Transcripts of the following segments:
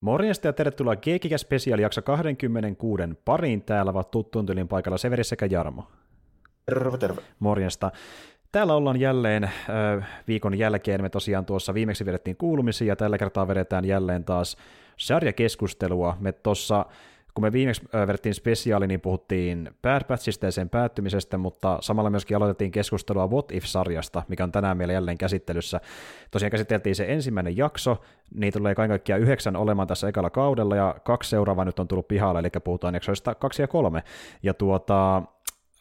Morjesta ja tervetuloa Geekikä Special jakso 26 pariin. Täällä ovat tuttuun tylin paikalla Severi sekä Jarmo. Terve, terve. Morjesta. Täällä ollaan jälleen äh, viikon jälkeen. Me tosiaan tuossa viimeksi vedettiin kuulumisia ja tällä kertaa vedetään jälleen taas sarjakeskustelua. Me tuossa kun me viimeksi vedettiin spesiaali, niin puhuttiin Bad Batchista ja sen päättymisestä, mutta samalla myöskin aloitettiin keskustelua What If-sarjasta, mikä on tänään meillä jälleen käsittelyssä. Tosiaan käsiteltiin se ensimmäinen jakso, niin tulee kaiken kaikkiaan yhdeksän olemaan tässä ekalla kaudella, ja kaksi seuraavaa nyt on tullut pihalle, eli puhutaan jaksoista kaksi ja kolme. Ja tuota,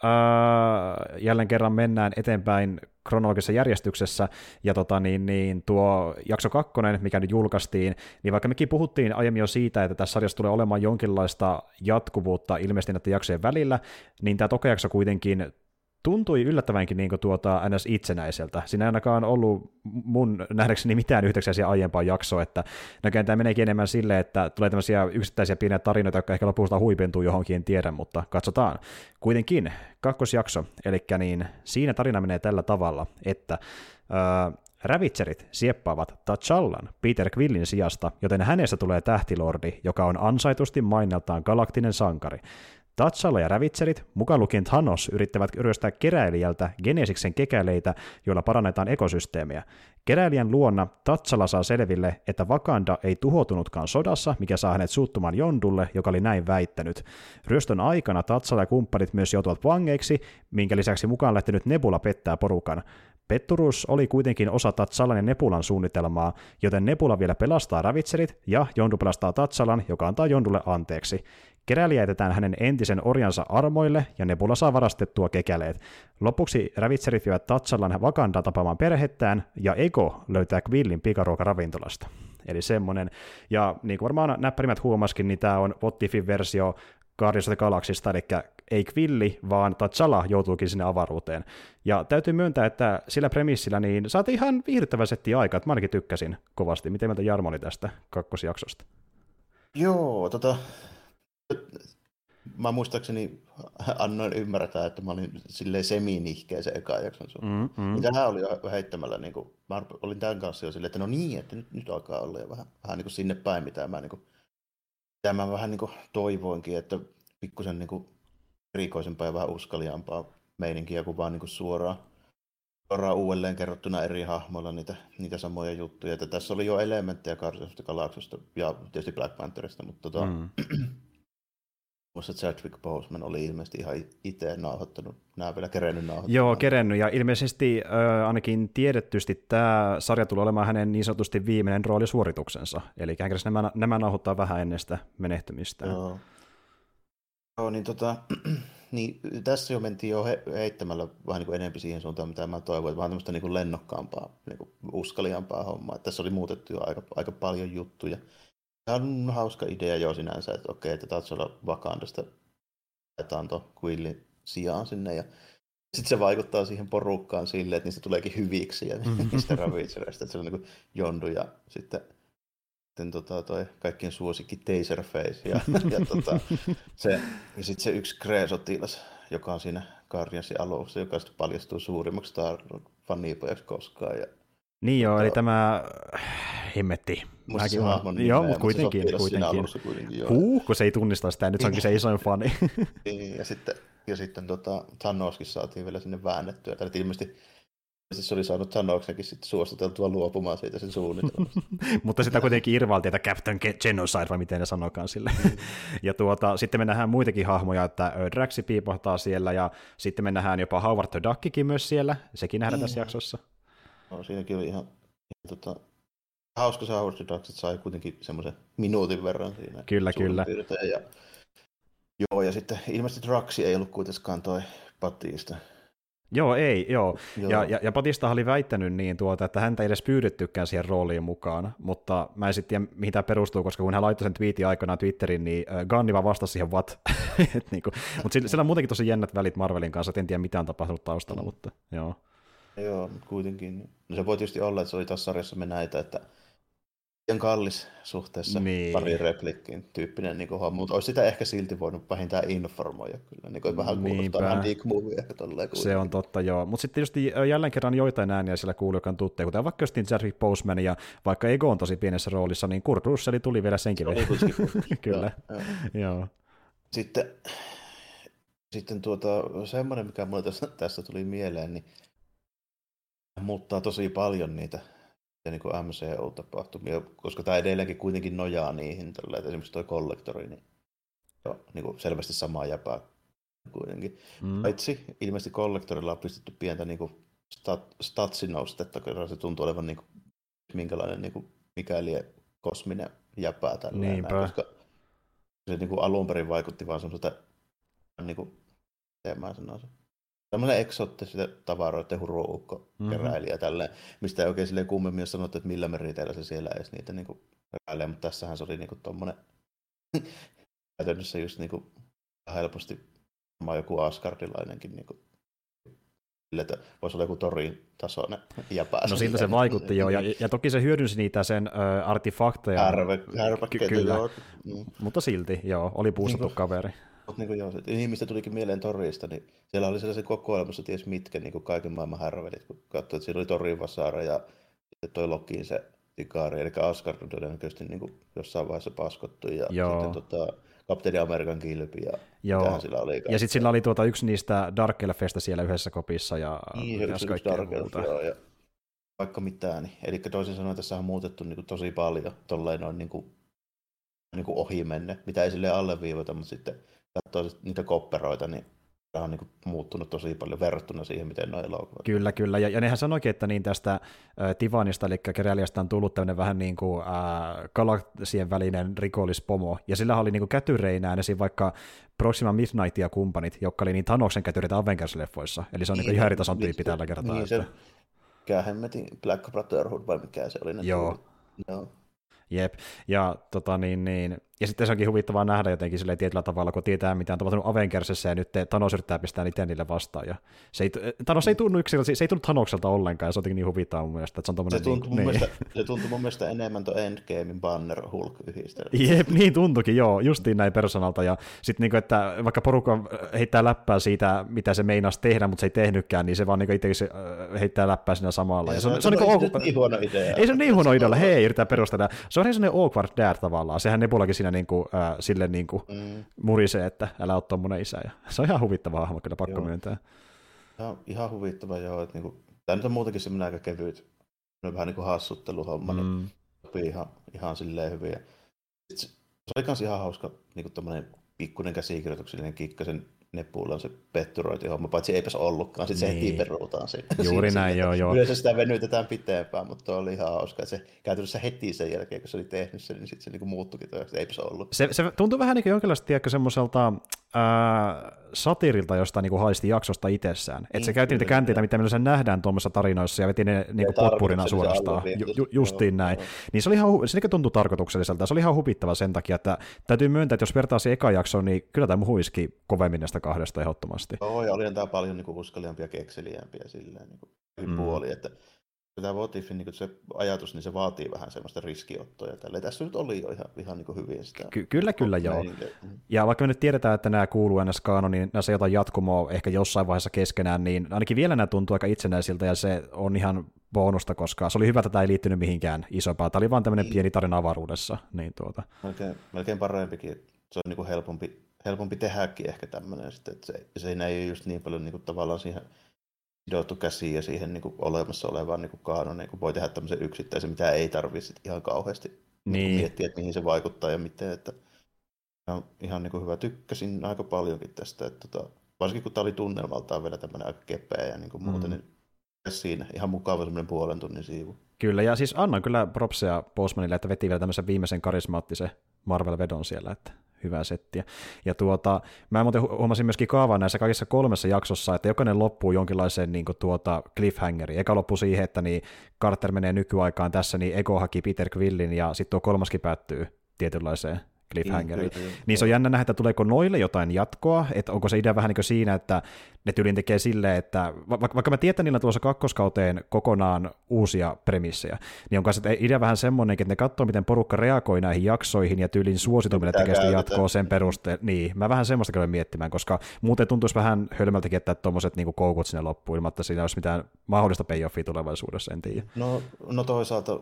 Öö, jälleen kerran mennään eteenpäin kronologisessa järjestyksessä, ja tota, niin, niin, tuo jakso kakkonen, mikä nyt julkaistiin, niin vaikka mekin puhuttiin aiemmin jo siitä, että tässä sarjassa tulee olemaan jonkinlaista jatkuvuutta ilmeisesti näiden jaksojen välillä, niin tämä toka jakso kuitenkin tuntui yllättävänkin niin tuota ns. itsenäiseltä. Siinä ei ainakaan ollut mun nähdäkseni mitään yhteyksiä aiempaan jaksoa, että näköjään tämä meneekin enemmän silleen, että tulee tämmöisiä yksittäisiä pieniä tarinoita, jotka ehkä lopusta huipentuu johonkin, en tiedä, mutta katsotaan. Kuitenkin, kakkosjakso, eli niin siinä tarina menee tällä tavalla, että ää, Ravitserit sieppaavat T'Challan Peter Quillin sijasta, joten hänestä tulee tähtilordi, joka on ansaitusti maineltaan galaktinen sankari. Tatsala ja rävitserit, mukaan lukien Thanos, yrittävät ryöstää keräilijältä Genesiksen kekäleitä, joilla parannetaan ekosysteemiä. Keräilijän luonna Tatsala saa selville, että Wakanda ei tuhoutunutkaan sodassa, mikä saa hänet suuttumaan Jondulle, joka oli näin väittänyt. Ryöstön aikana Tatsala ja kumppanit myös joutuvat vangeiksi, minkä lisäksi mukaan lähtenyt Nebula pettää porukan. Petturus oli kuitenkin osa Tatsalan ja Nebulan suunnitelmaa, joten Nebula vielä pelastaa ravitserit ja Jondu pelastaa Tatsalan, joka antaa Jondulle anteeksi. Keräilijä jätetään hänen entisen orjansa armoille ja Nebula saa varastettua kekäleet. Lopuksi ravitserit vievät Tatsalan Wakanda tapaamaan perhettään ja Ego löytää Quillin pikaruokaravintolasta. Eli semmonen. Ja niin kuin varmaan näppärimmät huomaskin, niin tämä on Vottifin versio Guardians of the Galaxista, eli ei Quilli, vaan Tatsala joutuukin sinne avaruuteen. Ja täytyy myöntää, että sillä premissillä niin saatiin ihan viihdyttävä setti aika, että mä ainakin tykkäsin kovasti. Miten mieltä Jarmo oli tästä kakkosjaksosta? Joo, tota, mä muistaakseni annoin ymmärtää, että mä olin silleen semi-nihkeä se eka jakson sun. Mm, mm. Niin tähän oli jo heittämällä, niin kuin, mä olin tämän kanssa jo silleen, että no niin, että nyt, nyt alkaa olla jo vähän, vähän niin kuin sinne päin, mitä mä, niin kuin, mitä mä vähän niin kuin toivoinkin, että pikkusen niin kuin rikoisempaa ja vähän uskaliaampaa meininkiä kuin vaan niin kuin suoraan, suoraan uudelleen kerrottuna eri hahmoilla niitä, niitä samoja juttuja. Että tässä oli jo elementtejä Guardians of ja tietysti Black Pantherista, mutta tota, mm. Muista Chadwick Boseman oli ilmeisesti ihan itse nauhoittanut, nämä vielä kerennyt nauhoittanut. Joo, kerennyt, ja ilmeisesti äh, ainakin tiedettysti tämä sarja tulee olemaan hänen niin sanotusti viimeinen roolisuorituksensa, eli hän nämä, nämä nauhoittaa vähän ennen sitä menehtymistä. Joo. Joo, niin, tota, niin tässä jo mentiin jo he, heittämällä vähän niin enemmän siihen suuntaan, mitä mä toivoin, että vähän tämmöistä niin kuin lennokkaampaa, niin kuin uskaliampaa hommaa. Että tässä oli muutettu jo aika, aika paljon juttuja. Tämä on hauska idea jo sinänsä, että okei, että Tatsola Wakandasta laitetaan tuon Quillin sijaan sinne ja sitten se vaikuttaa siihen porukkaan silleen, että niistä tuleekin hyviksi ja niistä ravitsereista, että se on niin kuin Jondu ja sitten, sitten tota, toi kaikkien suosikki Taserface ja, ja, tota, se, ja sitten se yksi Kree-sotilas, joka on siinä Guardiansin alussa, joka sitten paljastuu suurimmaksi fanipojaksi koskaan ja niin joo, eli tämä himmetti. Musta se niin Joo, mutta kuitenkin. kuitenkin. kuitenkin Huh, kun se ei tunnista sitä, nyt se onkin se isoin fani. niin, ja sitten, ja sitten tota, Thanoskin saatiin vielä sinne väännettyä. Tai ilmeisesti se oli saanut Thanoksenkin sitten suostuteltua luopumaan siitä sen suunnitelmasta. Mutta sitä kuitenkin irvaltiin, että Captain Genocide, vai miten ne sanokaan sille. Mm. ja tuota, sitten me nähdään muitakin hahmoja, että Draxi piipahtaa siellä, ja sitten me nähdään jopa Howard the Duckikin myös siellä. Sekin nähdään tässä niin. jaksossa. No, siinäkin oli ihan, ihan tota, hauska se Howard Ducks, että sai kuitenkin semmoisen minuutin verran siinä. Kyllä, kyllä. Ja, joo, ja sitten ilmeisesti Draxi ei ollut kuitenkaan toi Batista. Joo, ei, joo. joo. Ja, ja, ja Batista oli väittänyt niin, tuota, että häntä ei edes pyydettykään siihen rooliin mukaan, mutta mä en sitten tiedä, mihin tämä perustuu, koska kun hän laittoi sen twiitin aikana Twitteriin, niin Gunni vaan vastasi siihen what. niin kuin, mutta sillä, sillä on muutenkin tosi jännät välit Marvelin kanssa, et en tiedä mitä on tapahtunut taustalla, mm. mutta joo. Joo, mutta kuitenkin. No se voi tietysti olla, että se oli tässä sarjassa me näitä, että liian kallis suhteessa niin. pari replikkiin tyyppinen niin kuin homma, mutta olisi sitä ehkä silti voinut vähintään informoida kyllä, niin kuin vähän kuulostaa vähän dick movie Se on totta, joo, mutta sitten tietysti jälleen kerran joitain ääniä siellä kuuluu, joka on tuttuja, kuten vaikka just Jarvik Postman ja vaikka Ego on tosi pienessä roolissa, niin Kurt Russell tuli vielä senkin vielä. kyllä, joo, joo. Sitten, sitten tuota, semmoinen, mikä mulle tässä, tässä tuli mieleen, niin muuttaa tosi paljon niitä niin kuin MCU-tapahtumia, koska tämä edelleenkin kuitenkin nojaa niihin, tällä, että esimerkiksi tuo kollektori, niin, jo, niin kuin selvästi samaa jäpää kuitenkin. Mm. Paitsi ilmeisesti kollektorilla on pistetty pientä niin kuin stat, statsinoustetta, koska se tuntuu olevan niin kuin, minkälainen niin kuin, mikäli kosminen jäpää tällä näin, koska se niin kuin alun perin vaikutti vaan semmoista, niin kuin, miten mä sanoisin, tämmöinen eksoottisia tavaroiden huruukko mm-hmm. keräilijä tälleen, mistä ei oikein silleen kummemmin ole sanottu, että millä meriteillä se siellä edes niitä niin kuin, keräilee, mutta tässähän se oli niin kuin tommonen käytännössä just niin kuin, helposti joku Asgardilainenkin niin kuin, että voisi olla joku torin tasoinen jäpä. No siltä se vaikutti joo, ja, ja toki se hyödynsi niitä sen ö, artefakteja. Härve, Ky- kyllä, joo. Mm. mutta silti, joo, oli puusattu niin kaveri. Mutta niin joo, ihmistä tulikin mieleen Torista, niin siellä oli sellaisen kokoelmassa ties mitkä niin kaiken maailman härvelit, kun katsoit, että siellä oli Torin Vasara ja sitten toi Lokiin se tikaari, eli Asgard on todennäköisesti niin kuin jossain vaiheessa paskottu ja joo. sitten tota, Kapteeni Amerikan kilpi ja Joo. sillä oli. Ja sitten sillä oli tuota yksi niistä Dark Elfeistä siellä yhdessä kopissa ja niin, yksi, yksi Dark Elf, joo, ja vaikka mitään. Niin. Eli toisin sanoen tässä on muutettu niin kuin, tosi paljon tolleen noin niin kuin, niin kuin ohi menne, mitä ei sille alleviivata, mutta sitten katsoo niitä kopperoita, niin tämä on niin kuin muuttunut tosi paljon verrattuna siihen, miten nuo elokuvat. Kyllä, kyllä. Ja, ja nehän sanoikin, että niin tästä äh, Tivanista, eli keräilijästä on tullut tämmöinen vähän niin kuin äh, galaksien välinen rikollispomo. Ja sillä oli niin kuin kätyreinä esim. vaikka Proxima Midnight ja kumppanit, jotka oli niin Thanoksen kätyreitä Avengers-leffoissa. Eli se on niin, niin ihan eri tason tyyppi niin, tällä kertaa. Niin, että... se, mikä hemmetin Black Brotherhood vai mikä se oli? Joo. Joo. Jep, ja, tota, niin, niin, ja sitten se onkin huvittavaa nähdä jotenkin sille tietyllä tavalla, kun tietää, mitä on tapahtunut Avengersissa, ja nyt Thanos yrittää pistää niitä niille vastaan. Ja se ei, Thanos ei tunnu yksilöltä, se ei tunnu Thanokselta ollenkaan, ja se on jotenkin niin huvittavaa mun mielestä, että se on. Se tuntui, niin, mun, niin. mielestä, se tuntui mun mielestä enemmän tuon Endgamein Banner Hulk yhdistelmä. Jep, niin tuntukin, joo, justiin näin personalta, ja sitten niin että vaikka porukka heittää läppää siitä, mitä se meinasi tehdä, mutta se ei tehnytkään, niin se vaan niin itse heittää läppää siinä samalla. Ja se, on, se, on, se, on, niin, niin huono idea. Ei se on niin huono idea, hei, yrittää perustella. Se on ihan sellainen awkward dad tavallaan, sehän Nebulakin siinä niin kuin, äh, sille niin kuin mm. murisee, että älä ole tuommoinen isä. Ja se on ihan huvittava hahmo, kyllä pakko joo. myöntää. Ihan, ihan huvittava, joo. Että niinku, tämä nyt on muutenkin semmoinen aika kevyt, vähän niin kuin hassutteluhomma, niin mm. niin sopii ihan, ihan silleen hyvin. Ja se oli myös ihan hauska niin kuin pikkuinen käsikirjoituksellinen kikka sen Nepulla on se petturointihomma, paitsi eipäs ollutkaan, sitten niin. se heti niin. peruutaan siinä. Juuri siinä, näin, joo, joo. Yleensä sitä venytetään pitempään, mutta oli ihan hauska, että se käytännössä heti sen jälkeen, kun se oli tehnyt sen, niin sitten se niinku muuttukin että eipäs ollut. Se, se tuntui vähän niin kuin jonkinlaista, tiedätkö, semmoiselta äh, satirilta jostain niin kuin haisti jaksosta itsessään. Että se niin, käytti niitä käänteitä, mitä meillä nähdään tuommoissa tarinoissa, ja veti ne niin potpurina suorastaan. Ju, ju, justiin näin. Niin se, oli ihan, se tuntui tarkoitukselliselta, se oli ihan hupittava sen takia, että täytyy myöntää, että jos vertaa se eka jaksoon, niin kyllä tämä huiski kovemmin näistä kahdesta ehdottomasti. Joo, ja oli tämä paljon niin kuin uskaliampia ja kekseliämpiä silleen, niin kuin mm. puoli, että tämä Votifin niin se ajatus, niin se vaatii vähän semmoista riskiottoa. Ja tälle. Tässä nyt oli jo ihan, ihan niin hyvin sitä. Ky- kyllä, kyllä, joo. Ja vaikka me nyt tiedetään, että nämä kuuluu ns. niin näissä jotain jatkumoa ehkä jossain vaiheessa keskenään, niin ainakin vielä nämä tuntuu aika itsenäisiltä, ja se on ihan bonusta, koska se oli hyvä, että tämä ei liittynyt mihinkään isompaan. Tämä oli vaan tämmöinen niin. pieni tarina avaruudessa. Niin tuota. melkein, melkein parempikin. Se on niin kuin helpompi, helpompi tehdäkin ehkä tämmöinen, sitten, että se, se ei ole just niin paljon niin kuin tavallaan siihen sidottu käsiin ja siihen niin kuin olemassa olevaan niin kuin niin kuin voi tehdä tämmöisen yksittäisen, mitä ei tarvitse ihan kauheasti niin. Niin miettiä, että mihin se vaikuttaa ja miten. Että on ihan niin kuin hyvä. Tykkäsin aika paljonkin tästä, että tota, varsinkin kun tämä oli tunnelmaltaan vielä tämmöinen aika kepeä ja niin kuin muuten, mm. niin siinä ihan mukava semmoinen puolen tunnin siivu. Kyllä, ja siis annan kyllä propseja Postmanille, että veti vielä tämmöisen viimeisen karismaattisen Marvel-vedon siellä, että hyvää settiä. Ja tuota, mä muuten huomasin myöskin kaavaa näissä kaikissa kolmessa jaksossa, että jokainen loppuu jonkinlaiseen niin kuin, tuota, cliffhangeriin. Eka loppu siihen, että niin Carter menee nykyaikaan tässä, niin Ego haki Peter Quillin, ja sitten tuo kolmaskin päättyy tietynlaiseen cliffhangeri. Niin, kyllä, niin se on jännä nähdä, että tuleeko noille jotain jatkoa, että onko se idea vähän niin kuin siinä, että ne tyylin tekee silleen, että vaikka, vaikka mä tiedän niillä tuossa kakkoskauteen kokonaan uusia premissejä, niin onko se idea vähän semmoinen, että ne katsoo, miten porukka reagoi näihin jaksoihin ja tyylin suosituminen tekee sitä jatkoa sen perusteella. Niin, mä vähän semmoista käyn miettimään, koska muuten tuntuisi vähän hölmältäkin, että tuommoiset niin koukut sinne loppuun, ilman että siinä olisi mitään mahdollista payoffia tulevaisuudessa, en tiedä. No, no toisaalta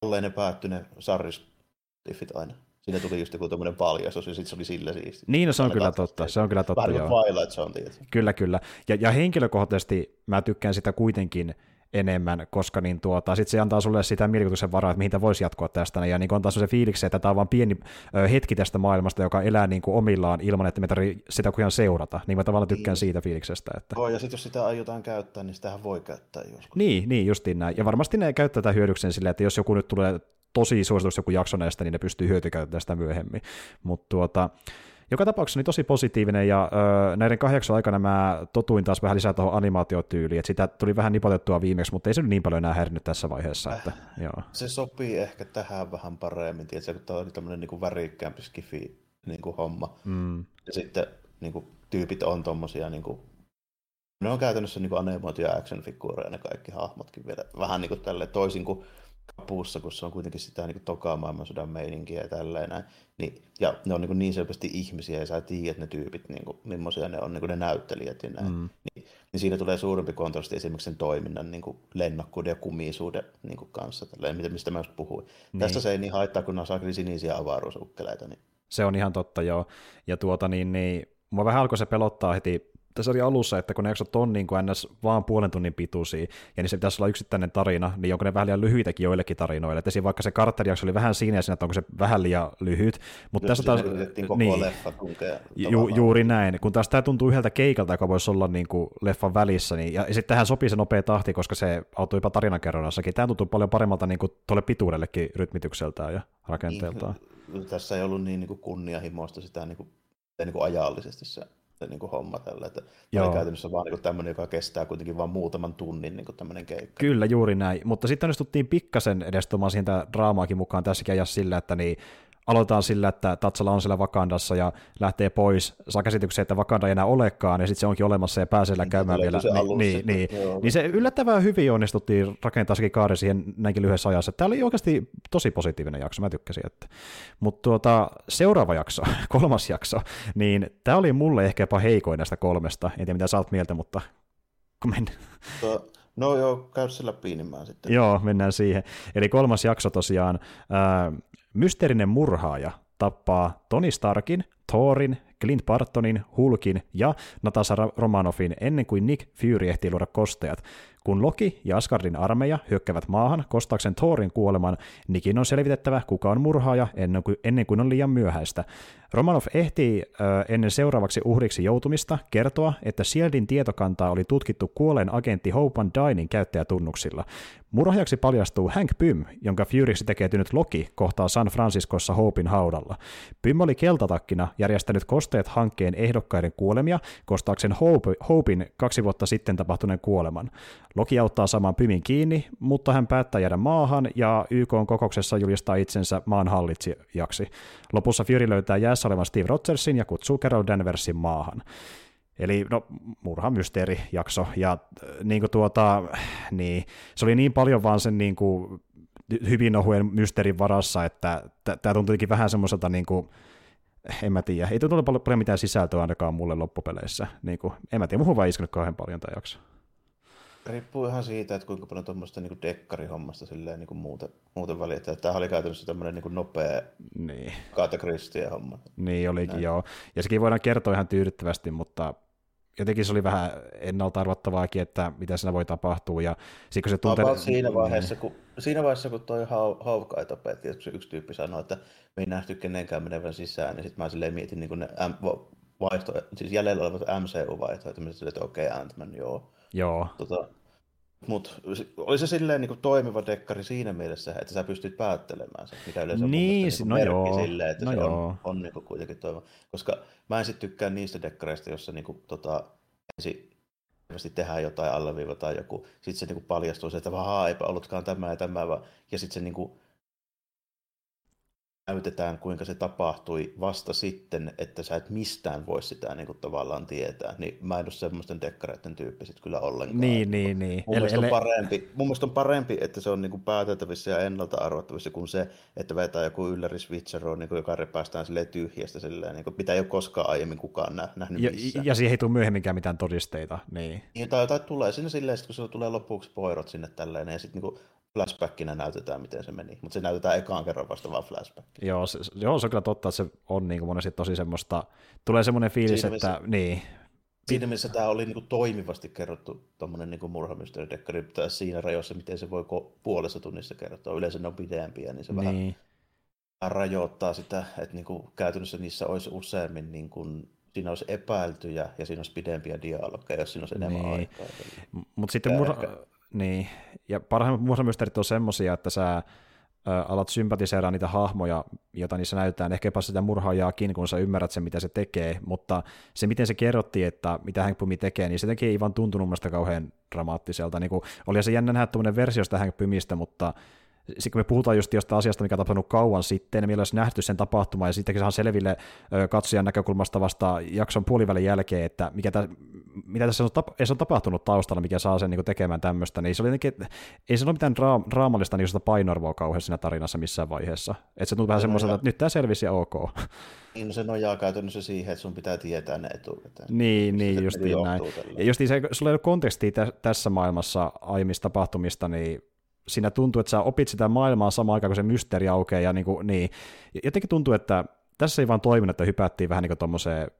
tolleen ne päättyi ne sarristiffit aina. Siinä tuli just joku tämmöinen paljastus, ja sitten se oli sillä siisti. Niin, no se on kyllä totta, se on kyllä totta, Vähän joo. Twilight Zone, tietysti. Kyllä, kyllä. Ja, ja henkilökohtaisesti mä tykkään sitä kuitenkin enemmän, koska niin tuota, sit se antaa sulle sitä mielikuvituksen varaa, että mihin tämä voisi jatkoa tästä, ja niin antaa se fiiliksi, että tämä on vain pieni ö, hetki tästä maailmasta, joka elää niin kuin omillaan ilman, että me tarvitsee sitä kuin seurata, niin mä tavallaan tykkään niin. siitä fiiliksestä. Että... Oh, ja sitten jos sitä aiotaan käyttää, niin sitähän voi käyttää joskus. Niin, niin justiin näin, ja varmasti ne käyttää tätä hyödyksen silleen, että jos joku nyt tulee tosi suositus joku jakso näistä, niin ne pystyy hyötykäyttämään sitä myöhemmin. Mutta tuota, joka tapauksessa niin tosi positiivinen, ja ö, näiden kahdeksan aikana mä totuin taas vähän lisää tuohon animaatiotyyliin, että sitä tuli vähän nipotettua viimeksi, mutta ei se nyt niin paljon enää hernyt tässä vaiheessa. Että, äh, joo. Se sopii ehkä tähän vähän paremmin, tietysti, kun tämä oli tämmöinen niin värikkäämpi skifi niin kuin homma, mm. ja sitten niin kuin, tyypit on tommosia niin kuin, ne on käytännössä niin animoituja action-figuureja ne kaikki hahmotkin vielä, vähän niin kuin tälle toisin kuin kapuussa, kun se on kuitenkin sitä niin tokaa maailmansodan meininkiä ja tälleen näin. Niin, ja ne on niin, niin selvästi ihmisiä ja sä tiedät ne tyypit, niin kuin, millaisia ne on, niin kuin ne näyttelijät ja näin. Mm. Niin, niin, siinä tulee suurempi kontrasti esimerkiksi sen toiminnan niin kuin lennokkuuden ja kumisuuden niin kuin kanssa, tälleen, mistä mä just puhuin. Niin. Tästä se ei niin haittaa, kun ne saa sinisiä avaruusukkeleita. Niin. Se on ihan totta, joo. Ja tuota niin, niin mua vähän alkoi se pelottaa heti tässä oli alussa, että kun ne jaksot on niin kuin ns. vaan puolen tunnin pituisia, ja niin se pitäisi olla yksittäinen tarina, niin onko ne vähän liian lyhyitäkin joillekin tarinoille. Että vaikka se kartterijakso oli vähän siinä ja siinä, että onko se vähän liian lyhyt. Mutta tässä taas... Niin, leffa ju, juuri näin. Kun taas tämä tuntuu yhdeltä keikalta, joka voisi olla niin kuin leffan välissä, niin, ja sitten tähän sopii se nopea tahti, koska se auttoi jopa tarinankerronnassakin. Tämä tuntuu paljon paremmalta niin kuin tuolle pituudellekin rytmitykseltään ja rakenteeltaan. Niin, tässä ei ollut niin, niin kuin kunnianhimoista sitä niin kuin, niin kuin ajallisesti se niin kuin homma tällä. Että Joo. käytännössä vaan niin tämmöinen, joka kestää kuitenkin vain muutaman tunnin niin tämmöinen keikka. Kyllä, juuri näin. Mutta sitten onnistuttiin pikkasen edes tuomaan siihen draamaakin mukaan tässäkin ajassa sillä, että niin aloitetaan sillä, että Tatsala on siellä Vakandassa ja lähtee pois, saa käsityksen, että Vakanda ei enää olekaan, ja sitten se onkin olemassa ja pääsee siellä niin, käymään vielä. Niin, niin, niin, niin, se yllättävän hyvin onnistuttiin rakentaa sekin kaari siihen näinkin lyhyessä ajassa. Tämä oli oikeasti tosi positiivinen jakso, mä tykkäsin. Että. Mutta tuota, seuraava jakso, kolmas jakso, niin tämä oli mulle ehkä jopa heikoin näistä kolmesta. En tiedä, mitä sä oot mieltä, mutta kun mennään. No joo, käy sillä piinimään sitten. Joo, mennään siihen. Eli kolmas jakso tosiaan, mysteerinen murhaaja tappaa Tony Starkin, Thorin, Clint Bartonin, Hulkin ja Natasha Romanoffin ennen kuin Nick Fury ehtii luoda kosteat. Kun Loki ja Asgardin armeija hyökkävät maahan kostaakseen Thorin kuoleman, Nikin on selvitettävä, kuka on murhaaja ennen kuin, ennen kuin on liian myöhäistä. Romanov ehtii äh, ennen seuraavaksi uhriksi joutumista kertoa, että Shieldin tietokantaa oli tutkittu kuolleen agentti Hope Dynin käyttäjätunnuksilla. Murhaajaksi paljastuu Hank Pym, jonka Furyksi tekeytynyt Loki kohtaa San Franciscossa Hopein haudalla. Pym oli keltatakkina järjestänyt kosteet hankkeen ehdokkaiden kuolemia kostaakseen Hope, Hopein kaksi vuotta sitten tapahtuneen kuoleman. Loki auttaa saman Pymin kiinni, mutta hän päättää jäädä maahan ja YK on kokouksessa julistaa itsensä maan hallitsijaksi. Lopussa Fury löytää jäässä olevan Steve Rogersin ja kutsuu Carol Danversin maahan. Eli no, murha jakso ja äh, niin kuin tuota, niin, se oli niin paljon vaan sen niin kuin, hyvin ohuen mysteerin varassa, että tämä tuntui vähän semmoiselta niin kuin, en mä tiedä, ei tuntunut paljon, paljon mitään sisältöä ainakaan mulle loppupeleissä. Niin kuin, en mä tiedä, muuhun vaan iskenyt kauhean paljon tämä jakso. Riippuu ihan siitä, että kuinka paljon tuommoista niin dekkarihommasta silleen niin kuin muuten, muuten välittää. Tämä oli käytännössä tämmöinen niin nopea niin. Kata homma. Niin olikin, Näin. joo. Ja sekin voidaan kertoa ihan tyydyttävästi, mutta jotenkin se oli vähän ennalta arvattavaakin, että mitä siinä voi tapahtua. Ja kun se tuntee... siinä, vaiheessa, kun, siinä vaiheessa, kun toi Hawkeye tapetti, että yksi tyyppi sanoi, että me ei nähty kenenkään menevän sisään, niin sitten mä silleen mietin niin ne vaihto, siis jäljellä olevat MCU-vaihtoehto, että okei, okay, Ant-Man, joo. Joo. Tota, mutta oli se silleen niin kuin toimiva dekkari siinä mielessä, että sä pystyt päättelemään sen, mikä yleensä niin, on niin no joo. silleen, että no se joo. on, on niin kuin kuitenkin toimiva. Koska mä en sitten tykkää niistä dekkareista, jossa niin kuin, tota, ensin tehdään jotain alleviivataan joku, sitten se niin kuin paljastuu se, että vaan eipä ollutkaan tämä ja tämä, ja sitten se niin kuin, näytetään, kuinka se tapahtui vasta sitten, että sä et mistään voi sitä niin kuin, tavallaan tietää, niin mä en ole semmoisten dekkareiden tyyppi sit kyllä ollenkaan. Niin, niin, niin. Mun, eli, mielestä on parempi, mun mielestä on parempi, että se on niin kuin pääteltävissä ja ennalta arvattavissa kuin se, että vetää joku ylläri switchero, niin kuin, joka repästään tyhjästä, silleen, niin kuin, mitä ei ole koskaan aiemmin kukaan nä- nähnyt ja, missään. Ja siihen ei tule myöhemminkään mitään todisteita. Niin. niin tai, tai tulee sinne silleen, kun se tulee lopuksi poirot sinne tälleen, ja sitten niin flashbackina näytetään, miten se meni, mutta se näytetään ekaan kerran vasta vaan flashback. Joo, se, joo, se on kyllä totta, että se on niin kuin monesti tosi semmoista, tulee semmoinen fiilis, siinä että missä, niin. Siinä mielessä tämä oli niin kuin toimivasti kerrottu tuommoinen niin murhamysteeridekkari siinä rajoissa, miten se voi puolessa tunnissa kertoa. Yleensä ne on pidempiä, niin se niin. vähän rajoittaa sitä, että niin kuin käytännössä niissä olisi useammin niin kuin siinä olisi epäiltyjä ja siinä olisi pidempiä dialogeja, jos siinä olisi enemmän niin. aikaa. Mutta sitten murha, niin, ja parhaimmat murhamysteerit on semmoisia, että sä alat sympatiseeraa niitä hahmoja, joita niissä näytetään, ehkä jopa sitä murhaajaakin, kun sä ymmärrät sen, mitä se tekee, mutta se, miten se kerrottiin, että mitä Hank Pumi tekee, niin se teki ei vaan tuntunut mielestäni kauhean dramaattiselta. Niin kuin, oli se jännä nähdä tuommoinen versio sitä Hank Pymistä, mutta sitten kun me puhutaan just jostain asiasta, mikä on tapahtunut kauan sitten, niin meillä olisi nähty sen tapahtuma, ja sittenkin saa selville katsojan näkökulmasta vasta jakson puolivälin jälkeen, että mikä tä, mitä tässä on, tap- se on tapahtunut taustalla, mikä saa sen niin tekemään tämmöistä, niin se oli jotenkin, ei se ole mitään dra- draamallista niin painoarvoa kauhean siinä tarinassa missään vaiheessa. Että se tuntuu vähän semmoiselta, että nyt tämä selvisi ja ok. Niin, no se nojaa käytännössä siihen, että sun pitää tietää ne etukäteen. Niin, niin justiin näin. Ja justiin se, sulla ei ole kontekstia tä- tässä maailmassa aiemmista tapahtumista, niin siinä tuntuu, että sä opit sitä maailmaa samaan aikaan, kun se mysteeri aukeaa, ja niin, kuin, niin. jotenkin tuntuu, että tässä ei vaan toiminut, että hypättiin vähän niin kuin tuommoiseen